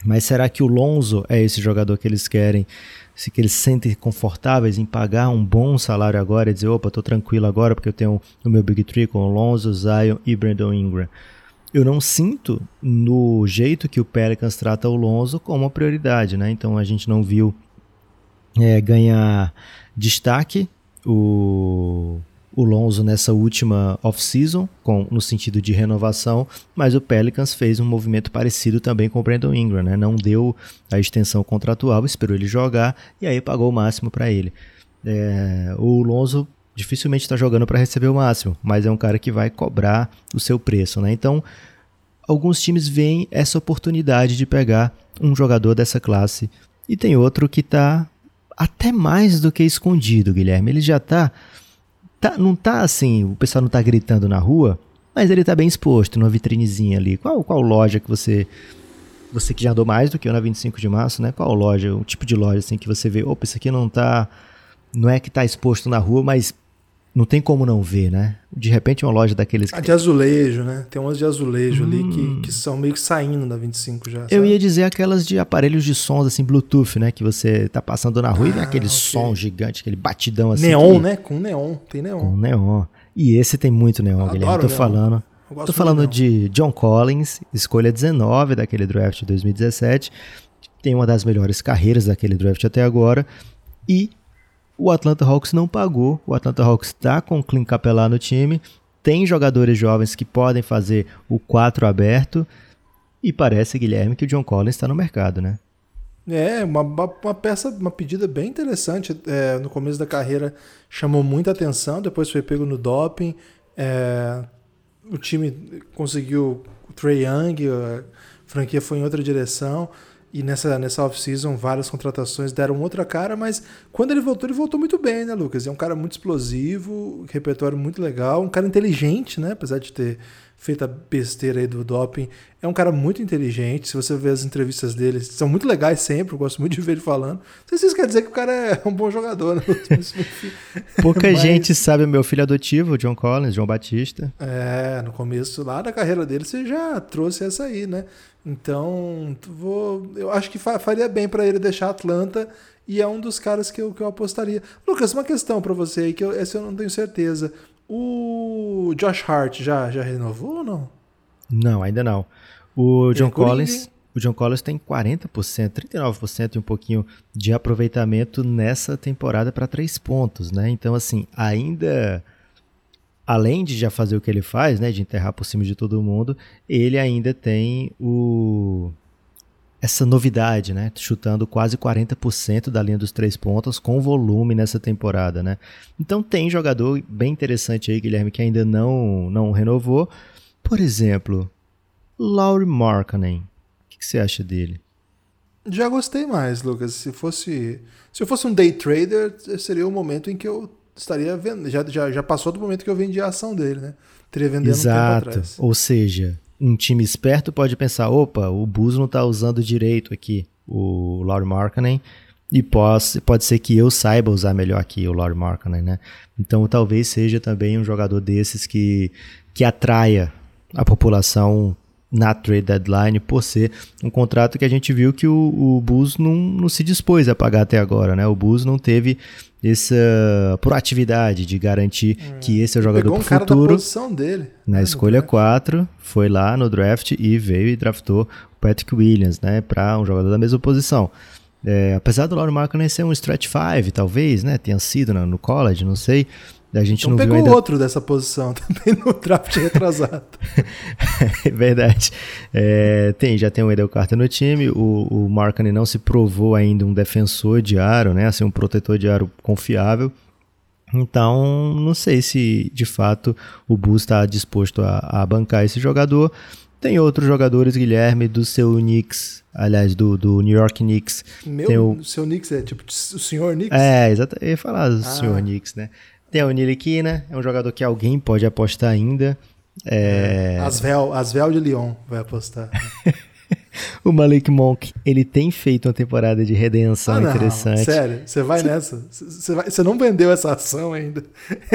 Speaker 3: Mas será que o Lonzo é esse jogador que eles querem? Se que eles se sentem confortáveis em pagar um bom salário agora e dizer, opa, tô tranquilo agora porque eu tenho o meu Big Three com o Lonzo, Zion e Brandon Ingram. Eu não sinto no jeito que o Pelicans trata o Lonzo como uma prioridade, né? Então a gente não viu é, ganhar destaque o, o Lonzo nessa última off-season, no sentido de renovação, mas o Pelicans fez um movimento parecido também com o Brandon Ingram, né? Não deu a extensão contratual, esperou ele jogar e aí pagou o máximo para ele. É, o Lonzo dificilmente está jogando para receber o máximo, mas é um cara que vai cobrar o seu preço, né? Então, alguns times veem essa oportunidade de pegar um jogador dessa classe e tem outro que está até mais do que escondido, Guilherme. Ele já tá, tá não tá assim, o pessoal não tá gritando na rua, mas ele tá bem exposto numa vitrinezinha ali. Qual qual loja que você você que já andou mais do que eu na 25 de março, né? Qual loja, o tipo de loja assim que você vê, opa, isso aqui não tá não é que tá exposto na rua, mas não tem como não ver, né? De repente uma loja daqueles que
Speaker 2: A de azulejo, né? Tem umas de azulejo ali que, que são meio que saindo da 25 já.
Speaker 3: Hum. Eu
Speaker 2: sabe?
Speaker 3: ia dizer aquelas de aparelhos de sons, assim, Bluetooth, né? Que você tá passando na rua e vem
Speaker 2: Ah,
Speaker 3: aquele
Speaker 2: ok.
Speaker 3: som gigante, aquele batidão assim.
Speaker 2: Neon,
Speaker 3: que-
Speaker 2: né? Com neon. Tem neon.
Speaker 3: Com neon. E esse tem muito neon,
Speaker 2: Eu
Speaker 3: Guilherme.
Speaker 2: adoro
Speaker 3: Tô
Speaker 2: neon.
Speaker 3: falando.
Speaker 2: Eu
Speaker 3: Tô falando de John Collins, escolha 19 daquele draft de 2017. Tem uma das melhores carreiras daquele draft até agora. E o Atlanta Hawks não pagou. O Atlanta Hawks tá com o Clint Capela no time. Tem jogadores jovens que podem fazer o 4 aberto. E parece, Guilherme, que o John Collins está no mercado, né?
Speaker 2: É, uma, uma uma peça, uma pedida bem interessante. É, no começo da carreira chamou muita atenção, depois foi pego no doping. É, o time conseguiu o Trey Young, a franquia foi em outra direção. E nessa, nessa off-season, várias contratações deram outra cara, mas quando ele voltou, ele voltou muito bem, né, Lucas? É um cara muito explosivo, repertório muito legal, um cara inteligente, né? Apesar de ter feito a besteira aí do doping. É um cara muito inteligente. Se você ver as entrevistas dele, são muito legais sempre. Eu gosto muito de ver ele falando. Não sei se isso quer dizer que o cara é um bom jogador, né?
Speaker 3: Pouca
Speaker 2: Mas-
Speaker 3: gente sabe o meu filho adotivo, John Collins, João Batista.
Speaker 2: É, no começo lá da carreira dele, você já trouxe essa aí, né? Então, vou, eu acho que fa- faria bem pra ele deixar Atlanta e é um dos caras que eu, que eu apostaria. Lucas, uma questão pra você aí, que eu, essa eu não tenho certeza. O Josh Hart já, já renovou ou não?
Speaker 3: Não, ainda não. O John Collins, o John Collins tem 40%, 39% e um pouquinho de aproveitamento nessa temporada para três pontos, né? Então assim, ainda além de já fazer o que ele faz, né, de enterrar por cima de todo mundo, ele ainda tem o essa novidade, né? Chutando quase 40% da linha dos três pontos com volume nessa temporada, né? Então tem jogador bem interessante aí, Guilherme, que ainda não, não renovou. Por exemplo, Laurie Markkanen. O que, que você acha dele?
Speaker 2: Já gostei mais, Lucas. Se fosse, se eu fosse um day trader, seria o momento em que eu estaria vendo. Já, já, já passou do momento que eu vendi a ação dele, né? Teria vendendo
Speaker 3: Exato.
Speaker 2: um tempo atrás.
Speaker 3: Ou seja, um time esperto pode pensar: opa, o Bus não está usando direito aqui o Lord Markkanen e pode, pode ser que eu saiba usar melhor aqui o Lord Markkanen, né? Então talvez seja também um jogador desses que, que atraia a população na trade deadline por ser um contrato que a gente viu que o, o Bulls não, não se dispôs a pagar até agora, né? O Bulls não teve essa proatividade de garantir hum. que esse é o jogador
Speaker 2: para o
Speaker 3: futuro.
Speaker 2: Da posição dele,
Speaker 3: na
Speaker 2: né,
Speaker 3: escolha 4, foi lá no draft e veio e draftou o Patrick Williams, né, para um jogador da mesma posição. É, apesar do Laurie Markkinen ser um stretch 5, talvez, né, tenha sido no, no college, não sei, a gente
Speaker 2: então
Speaker 3: não
Speaker 2: pegou
Speaker 3: ainda...
Speaker 2: outro dessa posição também no draft retrasado.
Speaker 3: é verdade. É, tem, já tem o Edel Carter no time. O, o Markkinen não se provou ainda um defensor de aro, né? Assim, um protetor de aro confiável. Então, não sei se de fato o Bulls está disposto a, a, bancar esse jogador. Tem outros jogadores, Guilherme, do seu Knicks, aliás, do, do New York Knicks.
Speaker 2: Meu, o seu Knicks é tipo o senhor Knicks?
Speaker 3: É, exatamente. Eu ia falar do
Speaker 2: Ah.
Speaker 3: senhor Knicks, né? Tem o Niliquina, é um jogador que alguém pode apostar ainda. É...
Speaker 2: Asvel, Asvel de Lyon vai apostar.
Speaker 3: o Malik Monk, ele tem feito uma temporada de redenção
Speaker 2: Ah, não,
Speaker 3: interessante.
Speaker 2: Sério, você vai nessa. Você, não vendeu essa ação ainda.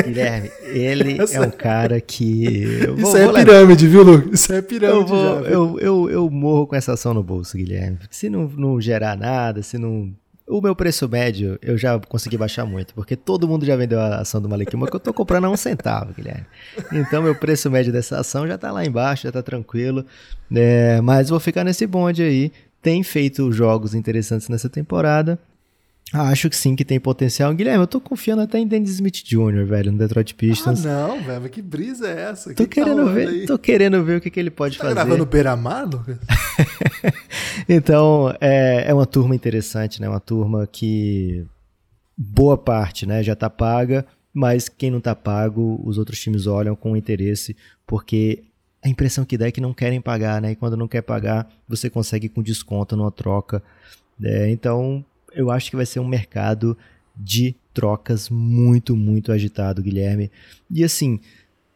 Speaker 3: Guilherme, ele
Speaker 2: Essa-
Speaker 3: é um cara que. eu vou-
Speaker 2: Isso é pirâmide, viu, Lucas? Isso é
Speaker 3: Eu,
Speaker 2: pirâmide
Speaker 3: vou,
Speaker 2: já.
Speaker 3: eu, eu, eu morro com essa ação no bolso, Guilherme. Se não, não gerar nada, se não. O meu preço médio eu já consegui baixar muito, porque todo mundo já vendeu a ação do Malik Monk, eu tô comprando a um centavo, Guilherme. Então meu preço médio dessa ação já tá lá embaixo, já tá tranquilo. É, mas vou ficar nesse bonde aí. Tem feito jogos interessantes nessa temporada. Acho que sim, que tem potencial. Guilherme, eu tô confiando até em Dennis Smith Jr., velho, no Detroit
Speaker 2: Ah,
Speaker 3: Pistons.
Speaker 2: não, velho, mas que brisa é essa?
Speaker 3: tô,
Speaker 2: Que tá
Speaker 3: querendo
Speaker 2: rolando
Speaker 3: ver,
Speaker 2: aí?
Speaker 3: tô querendo ver o que, que ele pode
Speaker 2: Tá
Speaker 3: fazer.
Speaker 2: gravando Beira-Mar, Lucas?
Speaker 3: Então, é, é uma turma interessante, né? Uma turma que boa parte, né, já tá paga, mas quem não tá pago, os outros times olham com interesse, porque a impressão que dá é que não querem pagar, né? E quando não quer pagar, você consegue com desconto numa troca. É, então, eu acho que vai ser um mercado de trocas muito, muito agitado, Guilherme. E assim,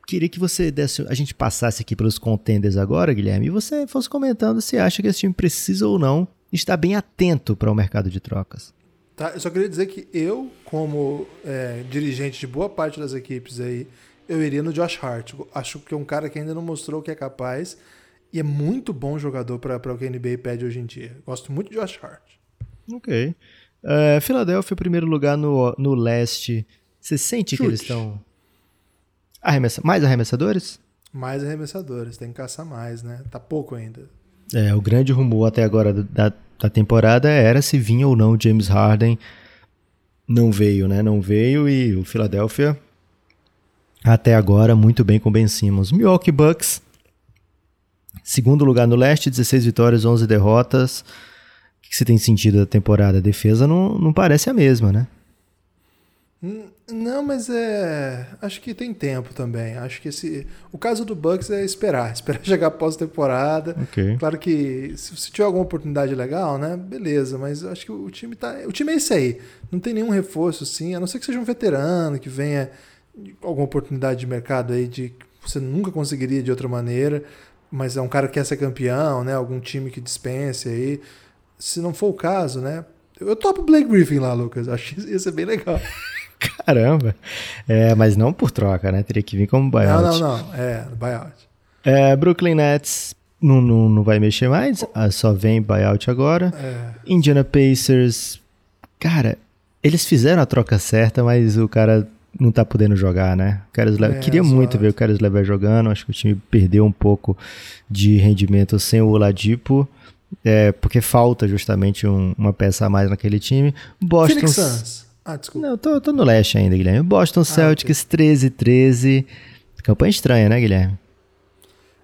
Speaker 3: queria que você desse, a gente passasse aqui pelos contenders agora, Guilherme, e você fosse comentando se acha que esse time precisa ou não estar bem atento para o mercado de trocas.
Speaker 2: Tá, eu só queria dizer que eu, como é, dirigente de boa parte das equipes aí, eu iria no Josh Hart. Acho que é um cara que ainda não mostrou que é capaz e é muito bom jogador para o que a NBA pede hoje em dia. Gosto muito de Josh Hart.
Speaker 3: Ok. É, Filadélfia, primeiro lugar no, no leste. Você sente que eles
Speaker 2: Chute.
Speaker 3: estão arremessa, mais arremessadores?
Speaker 2: Mais arremessadores, tem que caçar mais, né? Tá pouco ainda.
Speaker 3: É, o grande rumor até agora da, da temporada era se vinha ou não o James Harden. Não veio, né? Não veio e o Philadelphia até agora muito bem com Ben Simmons. Milwaukee Bucks, segundo lugar no leste, 16 vitórias, 11 derrotas. Que você tem sentido da temporada? A defesa não, não parece a mesma, né?
Speaker 2: Não, mas é. Acho que tem tempo também. Acho que esse. O caso do Bucks é esperar. Esperar chegar pós-temporada.
Speaker 3: Ok.
Speaker 2: Claro que se, tiver alguma oportunidade legal, né? Beleza, mas acho que o time tá. O time é esse aí. Não tem nenhum reforço, sim, a não ser que seja um veterano que venha alguma oportunidade de mercado aí de que você nunca conseguiria de outra maneira, mas é um cara que quer ser campeão, né? Algum time que dispense aí. Se não for o caso, né? Eu topo o Blake Griffin lá, Lucas. Acho que ia ser bem legal.
Speaker 3: Caramba. É, mas não por troca, né? Teria que vir como buyout.
Speaker 2: Não, não, não. É, buyout.
Speaker 3: É, Brooklyn Nets não, não, não vai mexer mais, ah, só vem buyout agora.
Speaker 2: É.
Speaker 3: Indiana Pacers, cara, eles fizeram a troca certa, mas o cara não tá podendo jogar, né? Lever-
Speaker 2: É,
Speaker 3: Queria muito ver o Caris Lever jogando, acho que o time perdeu um pouco de rendimento sem o Oladipo, é, porque falta justamente um- uma peça a mais naquele time. Boston
Speaker 2: Phoenix Suns. Ah, desculpa.
Speaker 3: Não, eu tô, tô no leste ainda, Guilherme. Boston Celtics 13-13. Campanha estranha, né, Guilherme?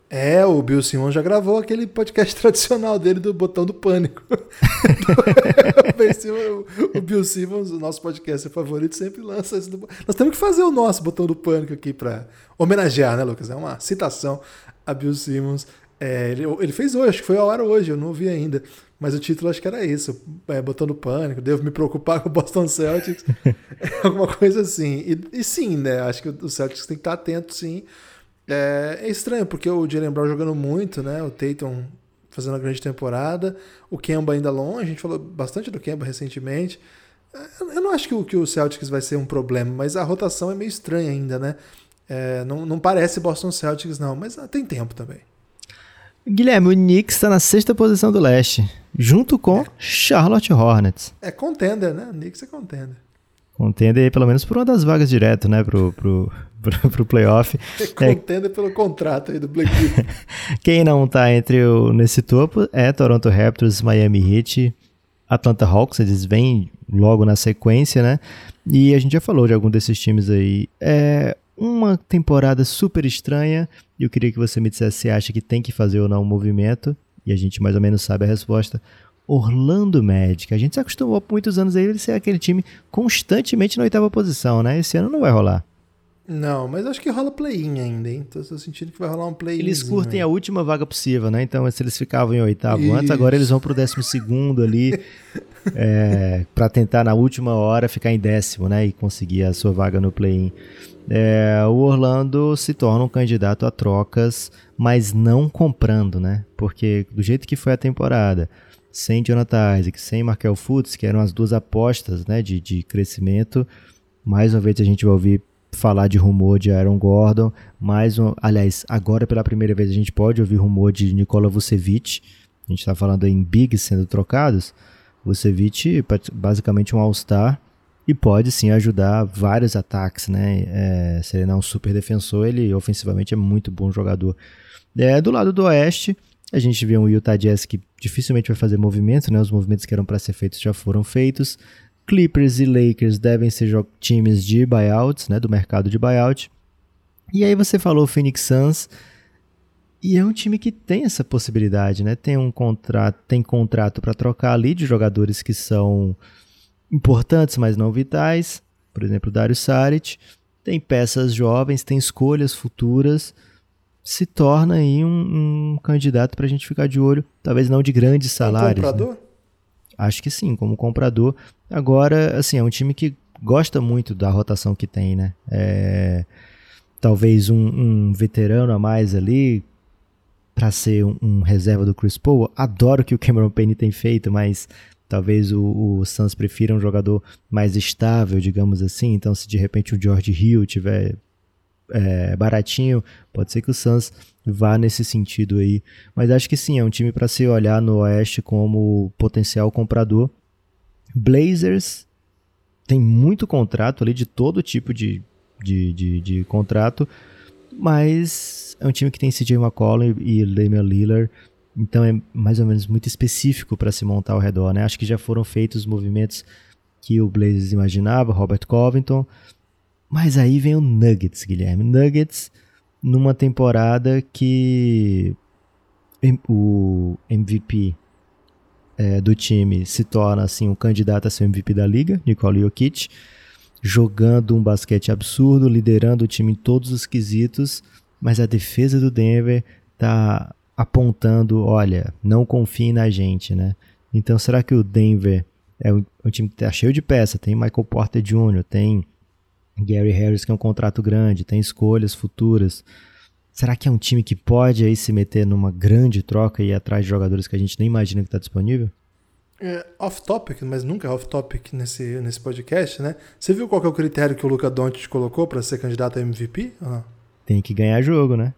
Speaker 2: É, o Bill Simmons já gravou aquele podcast tradicional dele do Botão do Pânico. Simmons- o Bill Simmons, o nosso podcast favorito, sempre lança esse. Do... Nós temos que fazer o nosso Botão do Pânico aqui para homenagear, né, Lucas? É uma citação a Bill Simmons. É, ele, ele fez hoje, acho que foi a hora hoje, eu não vi ainda. mas o título acho que era isso, é, botando pânico, devo me preocupar com o Boston Celtics, alguma coisa assim. E, e, sim, né? Acho que o Celtics tem que estar atento, sim. É, é estranho, porque o Jalen Brown jogando muito, né? O Tatum fazendo uma grande temporada, o Kemba ainda longe, a gente falou bastante do Kemba recentemente. Eu não acho que o, que o Celtics vai ser um problema, mas a rotação é meio estranha ainda, né? É, não, não parece Boston Celtics, não, mas tem tempo também.
Speaker 3: Guilherme, o Knicks está na sexta posição do leste, junto com é. Charlotte Hornets.
Speaker 2: É contender, né? O Knicks é contender.
Speaker 3: Contender pelo menos por uma das vagas direto, né? Pro, pro, pro, pro playoff.
Speaker 2: É contender é... pelo contrato aí do Blake
Speaker 3: Quem não tá entre o, nesse topo é Toronto Raptors, Miami Heat, Atlanta Hawks, eles vêm logo na sequência, né? E a gente já falou de algum desses times aí. É uma temporada super estranha. Eu queria que você me dissesse se acha que tem que fazer ou não um movimento. E a gente mais ou menos sabe a resposta. Orlando Magic. A gente se acostumou por muitos anos a ele ser aquele time constantemente na oitava posição, né? Esse ano não vai rolar.
Speaker 2: Não, mas acho que rola play-in ainda, hein? Tô, sentindo que vai rolar um play-in.
Speaker 3: Eles curtem aí. a última vaga possível, né? Então, se eles ficavam em oitavo Isso. antes, agora eles vão pro décimo segundo ali. é, para tentar na última hora ficar em décimo, né? E conseguir a sua vaga no play-in. É, o Orlando se torna um candidato a trocas, mas não comprando, né? Porque do jeito que foi a temporada, sem Jonathan Isaac, sem Markel Fultz, que eram as duas apostas né, de, de crescimento, mais uma vez a gente vai ouvir falar de rumor de Aaron Gordon, mais um, aliás, agora pela primeira vez a gente pode ouvir rumor de Nikola Vucevic, a gente está falando em bigs sendo trocados, Vucevic basicamente um All-Star, e pode sim ajudar vários ataques, né? É, se ele não é um super defensor, ele ofensivamente é muito bom jogador. É, do lado do Oeste, a gente vê um Utah Jazz que dificilmente vai fazer movimento, né? Os movimentos que eram para ser feitos já foram feitos. Clippers e Lakers devem ser times de buyouts, né? Do mercado de buyout. E aí você falou Phoenix Suns, e é um time que tem essa possibilidade, né? Tem um contrato, tem contrato para trocar ali de jogadores que são importantes, mas não vitais, por exemplo, Dario Saric, tem peças jovens, tem escolhas futuras, se torna aí um, um candidato para a gente ficar de olho, talvez não de grandes salários. Como comprador? Né? Acho que sim, como comprador. Agora, assim, é um time que gosta muito da rotação que tem, né? É, talvez um, um veterano a mais ali para ser um, um, reserva do Chris Paul. Adoro o que o Cameron Payne tem feito, mas Talvez o, o Suns prefira um jogador mais estável, digamos assim. Então, se de repente o George Hill tiver é, baratinho, pode ser que o Suns vá nesse sentido aí. Mas acho que sim, é um time para se olhar no Oeste como potencial comprador. Blazers tem muito contrato ali de todo tipo de, de, de, de contrato, mas é um time que tem CJ McCollum e Damian Lillard então é mais ou menos muito específico para se montar ao redor, né? Acho que já foram feitos os movimentos que o Blazers imaginava, Robert Covington. Mas aí vem o Nuggets, Guilherme. Nuggets numa temporada que o MVP é, do time se torna assim um candidato a ser MVP da liga, Nikola Jokic, jogando um basquete absurdo, liderando o time em todos os quesitos, mas a defesa do Denver tá apontando, olha, não confie na gente, né? Então, será que o Denver é um, um time que está cheio de peça? Tem Michael Porter Jr., tem Gary Harris, que é um contrato grande, tem escolhas futuras. Será que é um time que pode aí se meter numa grande troca e ir atrás de jogadores que a gente nem imagina que está disponível?
Speaker 2: É, off topic, mas nunca é off topic nesse, nesse podcast, né? Você viu qual é o critério que o Luca Doncic colocou para ser candidato a MVP?
Speaker 3: Tem que ganhar jogo, né?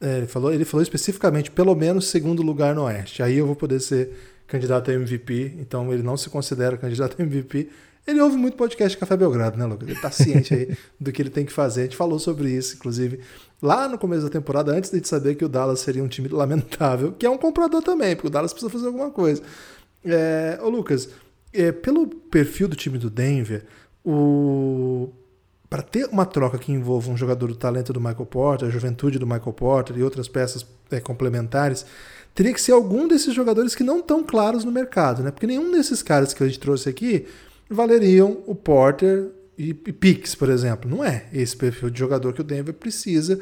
Speaker 2: É, ele, falou, ele falou especificamente, pelo menos segundo lugar no Oeste. Aí eu vou poder ser candidato a MVP, então ele não se considera candidato a MVP. Ele ouve muito podcast Café Belgrado, né, Lucas? Ele tá ciente aí do que ele tem que fazer. A gente falou sobre isso, inclusive, lá no começo da temporada, antes de saber que o Dallas seria um time lamentável, que é um comprador também, porque o Dallas precisa fazer alguma coisa. É, ô Lucas, é, pelo perfil do time do Denver, o para ter uma troca que envolva um jogador do talento do Michael Porter, a juventude do Michael Porter e outras peças é, complementares, teria que ser algum desses jogadores que não estão claros no mercado, né? Porque nenhum desses caras que a gente trouxe aqui valeriam o Porter e, e Pix, por exemplo. Não é esse perfil de jogador que o Denver precisa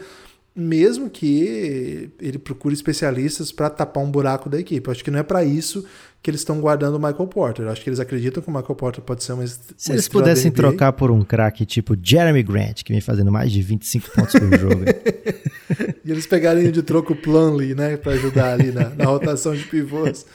Speaker 2: mesmo que ele procure especialistas para tapar um buraco da equipe. Eu acho que não é para isso que eles estão guardando o Michael Porter. Eu acho que eles acreditam que o Michael Porter pode ser uma
Speaker 3: Se uma eles pudessem trocar por um craque tipo Jeremy Grant, que vem fazendo mais de 25 pontos por jogo.
Speaker 2: e eles pegarem de troco o Plumlee, né, para ajudar ali na, na, rotação de pivôs,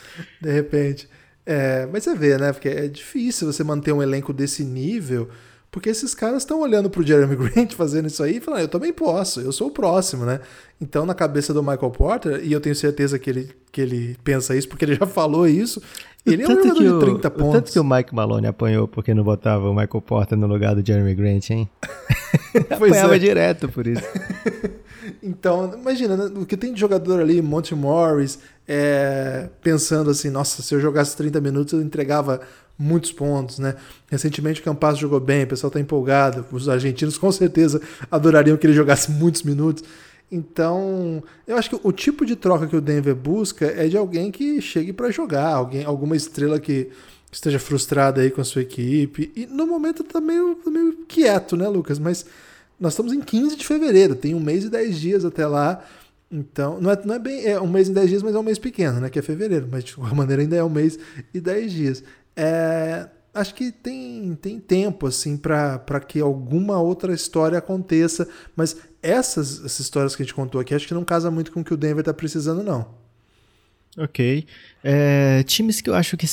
Speaker 2: de repente. É, mas você vê, né, porque é difícil você manter um elenco desse nível porque esses caras estão olhando pro Jeremy Grant fazendo isso aí e falando, ah, eu também posso, eu sou o próximo, né? Então, na cabeça do Michael Porter, e eu tenho certeza que ele, que ele pensa isso, porque ele já falou isso, ele é um jogador de 30 pontos. O
Speaker 3: tanto que o Mike Malone apanhou porque não botava o Michael Porter no lugar do Jeremy Grant, hein? Apanhava é. direto por isso.
Speaker 2: então, imagina, né? o que tem de jogador ali, Monty Morris, é, pensando assim, nossa, se eu jogasse 30 minutos eu entregava muitos pontos, né? Recentemente o Campas jogou bem, o pessoal está empolgado, os argentinos com certeza adorariam que ele jogasse muitos minutos. Então, eu acho que o tipo de troca que o Denver busca é de alguém que chegue para jogar, alguém, alguma estrela que esteja frustrada aí com a sua equipe. E no momento tá meio, tá meio quieto, né, Lucas? Mas nós estamos em 15 de fevereiro, tem um mês e 10 dias até lá. Então, não é, não é bem. É um mês e 10 dias, mas é um mês pequeno, né? Que é fevereiro. Mas de qualquer maneira ainda é um mês e 10 dias. É, acho que tem, tem tempo assim para que alguma outra história aconteça, mas essas, essas histórias que a gente contou aqui acho que não casa muito com o que o Denver está precisando não.
Speaker 3: Ok. É, times que eu acho que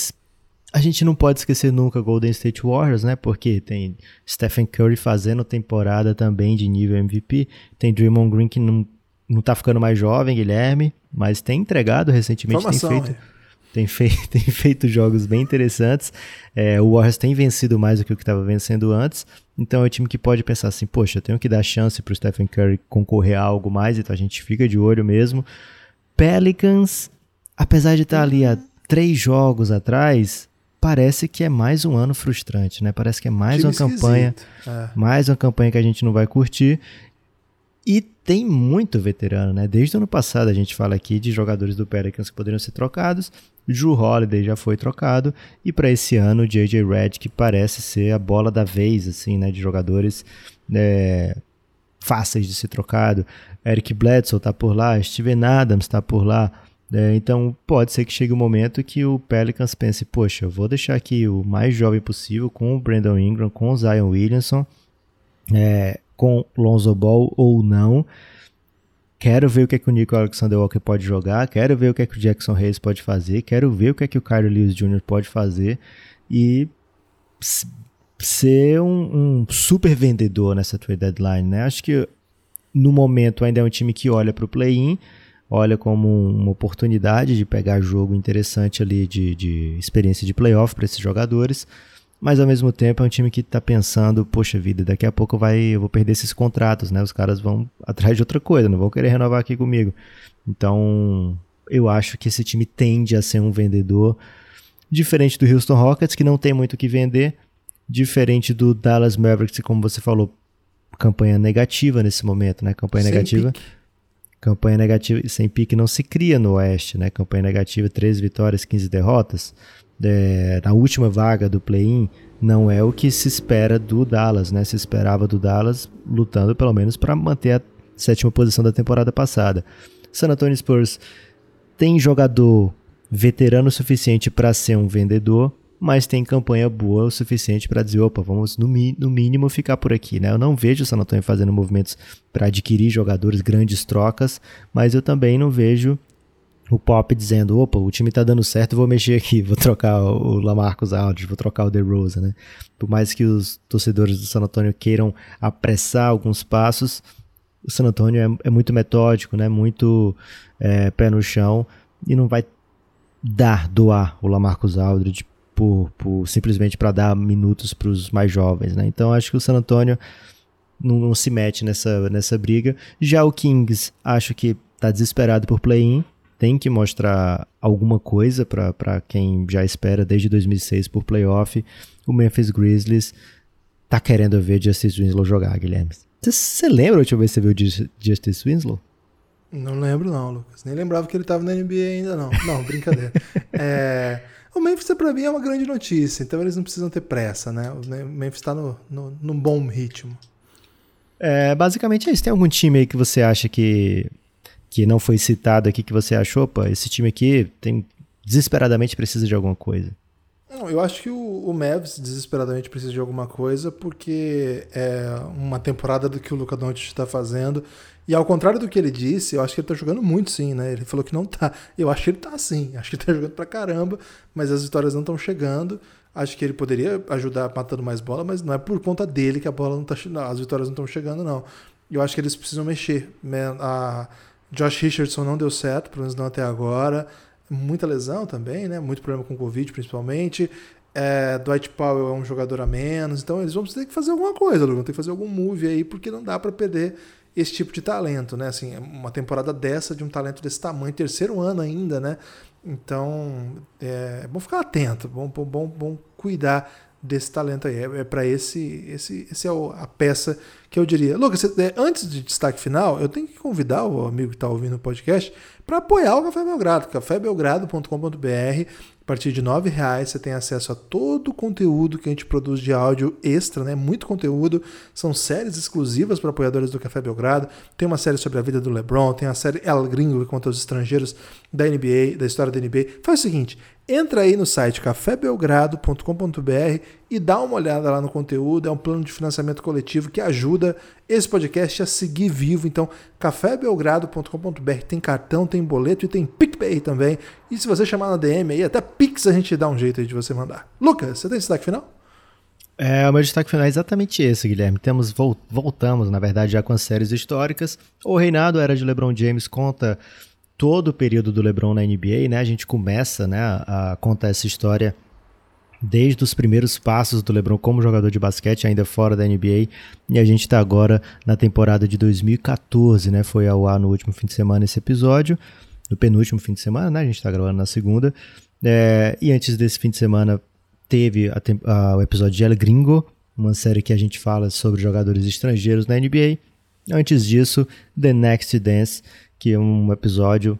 Speaker 3: a gente não pode esquecer nunca Golden State Warriors, né? Porque tem Stephen Curry fazendo temporada também de nível MVP, tem Draymond Green que não, não tá ficando mais jovem, Guilherme, mas tem entregado recentemente, Formação, tem feito... É tem feito, tem feito jogos bem interessantes. É, o Warriors tem vencido mais do que o que estava vencendo antes. Então é um time que pode pensar assim: poxa, eu tenho que dar chance para o Stephen Curry concorrer a algo mais, então a gente fica de olho mesmo. Pelicans, apesar de estar tá ali há três jogos atrás, parece que é mais um ano frustrante, né? Parece que é mais time uma campanha, é. mais uma campanha que a gente não vai curtir. E tem muito veterano, né? Desde o ano passado a gente fala aqui de jogadores do Pelicans que poderiam ser trocados. Drew Holiday já foi trocado e para esse ano o JJ Redick parece ser a bola da vez, assim, né? De jogadores é, fáceis de ser trocado. Eric Bledsoe está por lá, Steven Adams está por lá. É, então pode ser que chegue o um momento que o Pelicans pense, poxa, eu vou deixar aqui o mais jovem possível com o Brandon Ingram, com o Zion Williamson. É, com Lonzo Ball ou não. Quero ver o que, é que o Nico Alexander Walker pode jogar, quero ver o que, é que o Jackson Reyes pode fazer, quero ver o que, é que o Kyrie Lewis Jr. pode fazer e ser um, um, super vendedor nessa trade deadline, né? Acho que no momento ainda é um time que olha para o play-in, olha como uma oportunidade de pegar jogo interessante ali de, de experiência de playoff para esses jogadores mas ao mesmo tempo é um time que está pensando, poxa vida, daqui a pouco vai, eu vou perder esses contratos, né? Os caras vão atrás de outra coisa, não vão querer renovar aqui comigo. Então, eu acho que esse time tende a ser um vendedor diferente do Houston Rockets, que não tem muito o que vender, diferente do Dallas Mavericks, como você falou, campanha negativa nesse momento, né? Campanha sem negativa. Pique. Campanha negativa sem pique não se cria no Oeste, né? Campanha negativa, 13 vitórias, 15 derrotas é, na última vaga do play-in não é o que se espera do Dallas, né? Se esperava do Dallas lutando pelo menos para manter a sétima posição da temporada passada. San Antonio Spurs tem jogador veterano suficiente para ser um vendedor, mas tem campanha boa o suficiente para dizer, opa, vamos no, no, mínimo ficar por aqui, né? Eu não vejo o San Antonio fazendo movimentos para adquirir jogadores, grandes trocas, mas eu também não vejo o Pop dizendo, opa, o time tá dando certo, vou mexer aqui, vou trocar o Lamarcus Aldridge, vou trocar o DeRozan, né? Por mais que os torcedores do San Antonio queiram apressar alguns passos, o San Antonio é, é muito metódico, né? Muito é, pé no chão e não vai dar, doar o Lamarcus Aldridge por, por simplesmente para dar minutos para os mais jovens, né? Então acho que o San Antonio não, não se mete nessa, nessa briga. Já o Kings acho que tá desesperado por play-in, tem que mostrar alguma coisa para quem já espera desde 2006 por playoff. O Memphis Grizzlies tá querendo ver Justice Winslow jogar, Guilherme. Você lembra a última vez que você viu Justice Winslow?
Speaker 2: Não lembro não, Lucas. Nem lembrava que ele estava na NBA ainda não. Não, brincadeira. é, o Memphis para mim é uma grande notícia, então eles não precisam ter pressa, né? O Memphis está no, no, num bom ritmo.
Speaker 3: É, basicamente é isso. Tem algum time aí que você acha que, que não foi citado aqui que você achou, pô, esse time aqui tem desesperadamente precisa de alguma coisa?
Speaker 2: Não, eu acho que o, o Mavs desesperadamente precisa de alguma coisa porque é uma temporada do que o Luca Doncic está fazendo e ao contrário do que ele disse, eu acho que ele tá jogando muito sim, né? Ele falou que não tá. Eu acho que ele tá sim. Acho que ele tá jogando pra caramba, mas as vitórias não estão chegando. Acho que ele poderia ajudar matando mais bola, mas não é por conta dele que a bola não tá as vitórias não estão chegando, não. Eu acho que eles precisam mexer. Né? A Josh Richardson não deu certo, pelo menos não até agora muita lesão também, né? Muito problema com Covid, principalmente. É, Dwight Powell é um jogador a menos, então eles vão ter que fazer alguma coisa, vão ter que fazer algum move aí, porque não dá para perder esse tipo de talento, né? Assim, uma temporada dessa, de um talento desse tamanho, terceiro ano ainda, né? Então, é bom ficar atento, bom, bom, bom cuidar desse talento aí. É, é para esse, esse, esse é a peça que eu diria. Lucas, é, antes de destaque final, eu tenho que convidar o amigo que está ouvindo o podcast para apoiar o Café Belgrado, cafébelgrado.com.br. A partir de R$ reais você tem acesso a todo o conteúdo que a gente produz de áudio extra, né? Muito conteúdo. São séries exclusivas para apoiadores do Café Belgrado. Tem uma série sobre a vida do LeBron, tem a série El Gringo que conta os estrangeiros da NBA, da história da NBA. Faz o seguinte, Entra aí no site cafébelgrado.com.br e dá uma olhada lá no conteúdo. É um plano de financiamento coletivo que ajuda esse podcast a seguir vivo. Então, cafébelgrado.com.br tem cartão, tem boleto e tem PicPay também. E se você chamar na DM aí, até Pix a gente dá um jeito aí de você mandar. Lucas, você tem destaque final?
Speaker 3: É, o meu destaque final é exatamente esse, Guilherme. Temos, voltamos, na verdade, já com as séries históricas. O Reinado Era de LeBron James conta todo o período do LeBron na NBA, né? A gente começa, né, a contar essa história desde os primeiros passos do LeBron como jogador de basquete, ainda fora da NBA, e a gente está agora na temporada de 2014, né? Foi ao ar no último fim de semana esse episódio, no penúltimo fim de semana, né? A gente está gravando na segunda. É, e antes desse fim de semana teve a, a, o episódio de El Gringo, uma série que a gente fala sobre jogadores estrangeiros na NBA. Antes disso, The Next Dance, que é um episódio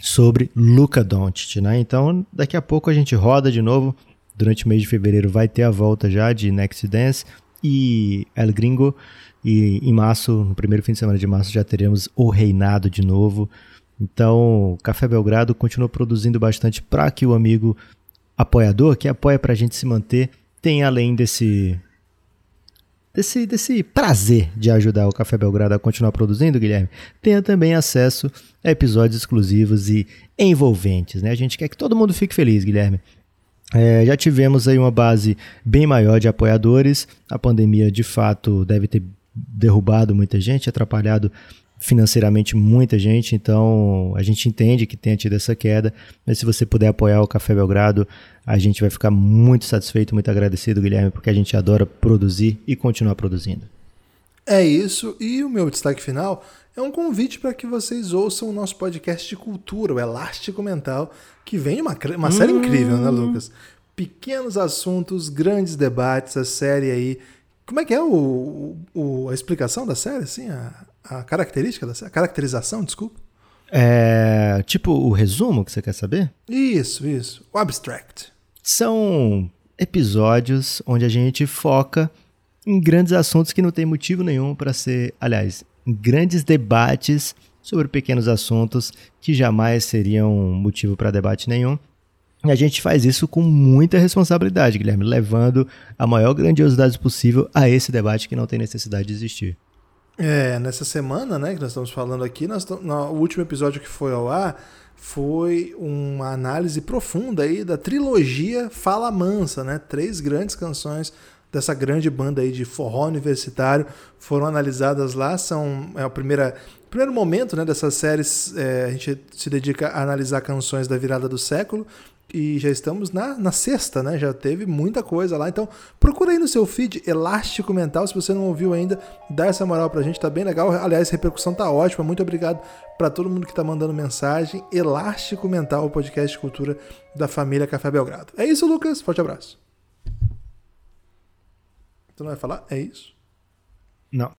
Speaker 3: sobre Luca Doncic, né? Então, daqui a pouco a gente roda de novo. Durante o mês de fevereiro vai ter a volta já de Next Dance e El Gringo. E em março, no primeiro fim de semana de março, já teremos o Reinado de novo. Então, Café Belgrado continua produzindo bastante para que o amigo apoiador, que apoia para a gente se manter, tenha além desse desse, desse prazer de ajudar o Café Belgrado a continuar produzindo, Guilherme, tenha também acesso a episódios exclusivos e envolventes. Né? A gente quer que todo mundo fique feliz, Guilherme. É, já tivemos aí uma base bem maior de apoiadores. A pandemia, de fato, deve ter derrubado muita gente, atrapalhado financeiramente muita gente, então a gente entende que tenha tido essa queda, mas se você puder apoiar o Café Belgrado, a gente vai ficar muito satisfeito, muito agradecido, Guilherme, porque a gente adora produzir e continuar produzindo.
Speaker 2: É isso, e o meu destaque final é um convite para que vocês ouçam o nosso podcast de cultura, o Elástico Mental, que vem uma, uma série hum. incrível, né, Lucas? Pequenos assuntos, grandes debates, a série aí. Como é que é o, o a explicação da série, assim? A, a característica da? A caracterização, desculpa.
Speaker 3: É, tipo o resumo que você quer saber?
Speaker 2: Isso, isso. O abstract.
Speaker 3: São episódios onde a gente foca em grandes assuntos que não tem motivo nenhum para ser, aliás, em grandes debates sobre pequenos assuntos que jamais seriam motivo para debate nenhum. E a gente faz isso com muita responsabilidade, Guilherme, levando a maior grandiosidade possível a esse debate que não tem necessidade de existir.
Speaker 2: É, nessa semana, né, que nós estamos falando aqui, nós, no último episódio que foi ao ar foi uma análise profunda aí da trilogia Fala Mansa, né? Três grandes canções dessa grande banda aí de forró universitário foram analisadas lá. São é o primeira, primeiro momento né, dessas séries. É, a gente se dedica a analisar canções da virada do século e já estamos na, na sexta, né? Já teve muita coisa lá. Então, procura aí no seu feed Elástico Mental. Se você não ouviu ainda, dá essa moral pra gente, tá bem legal. Aliás, a repercussão tá ótima. Muito obrigado para todo mundo que tá mandando mensagem. Elástico Mental, o podcast de cultura da família Café Belgrado. É isso, Lucas. Forte abraço. Tu não vai falar? É isso?
Speaker 3: Não.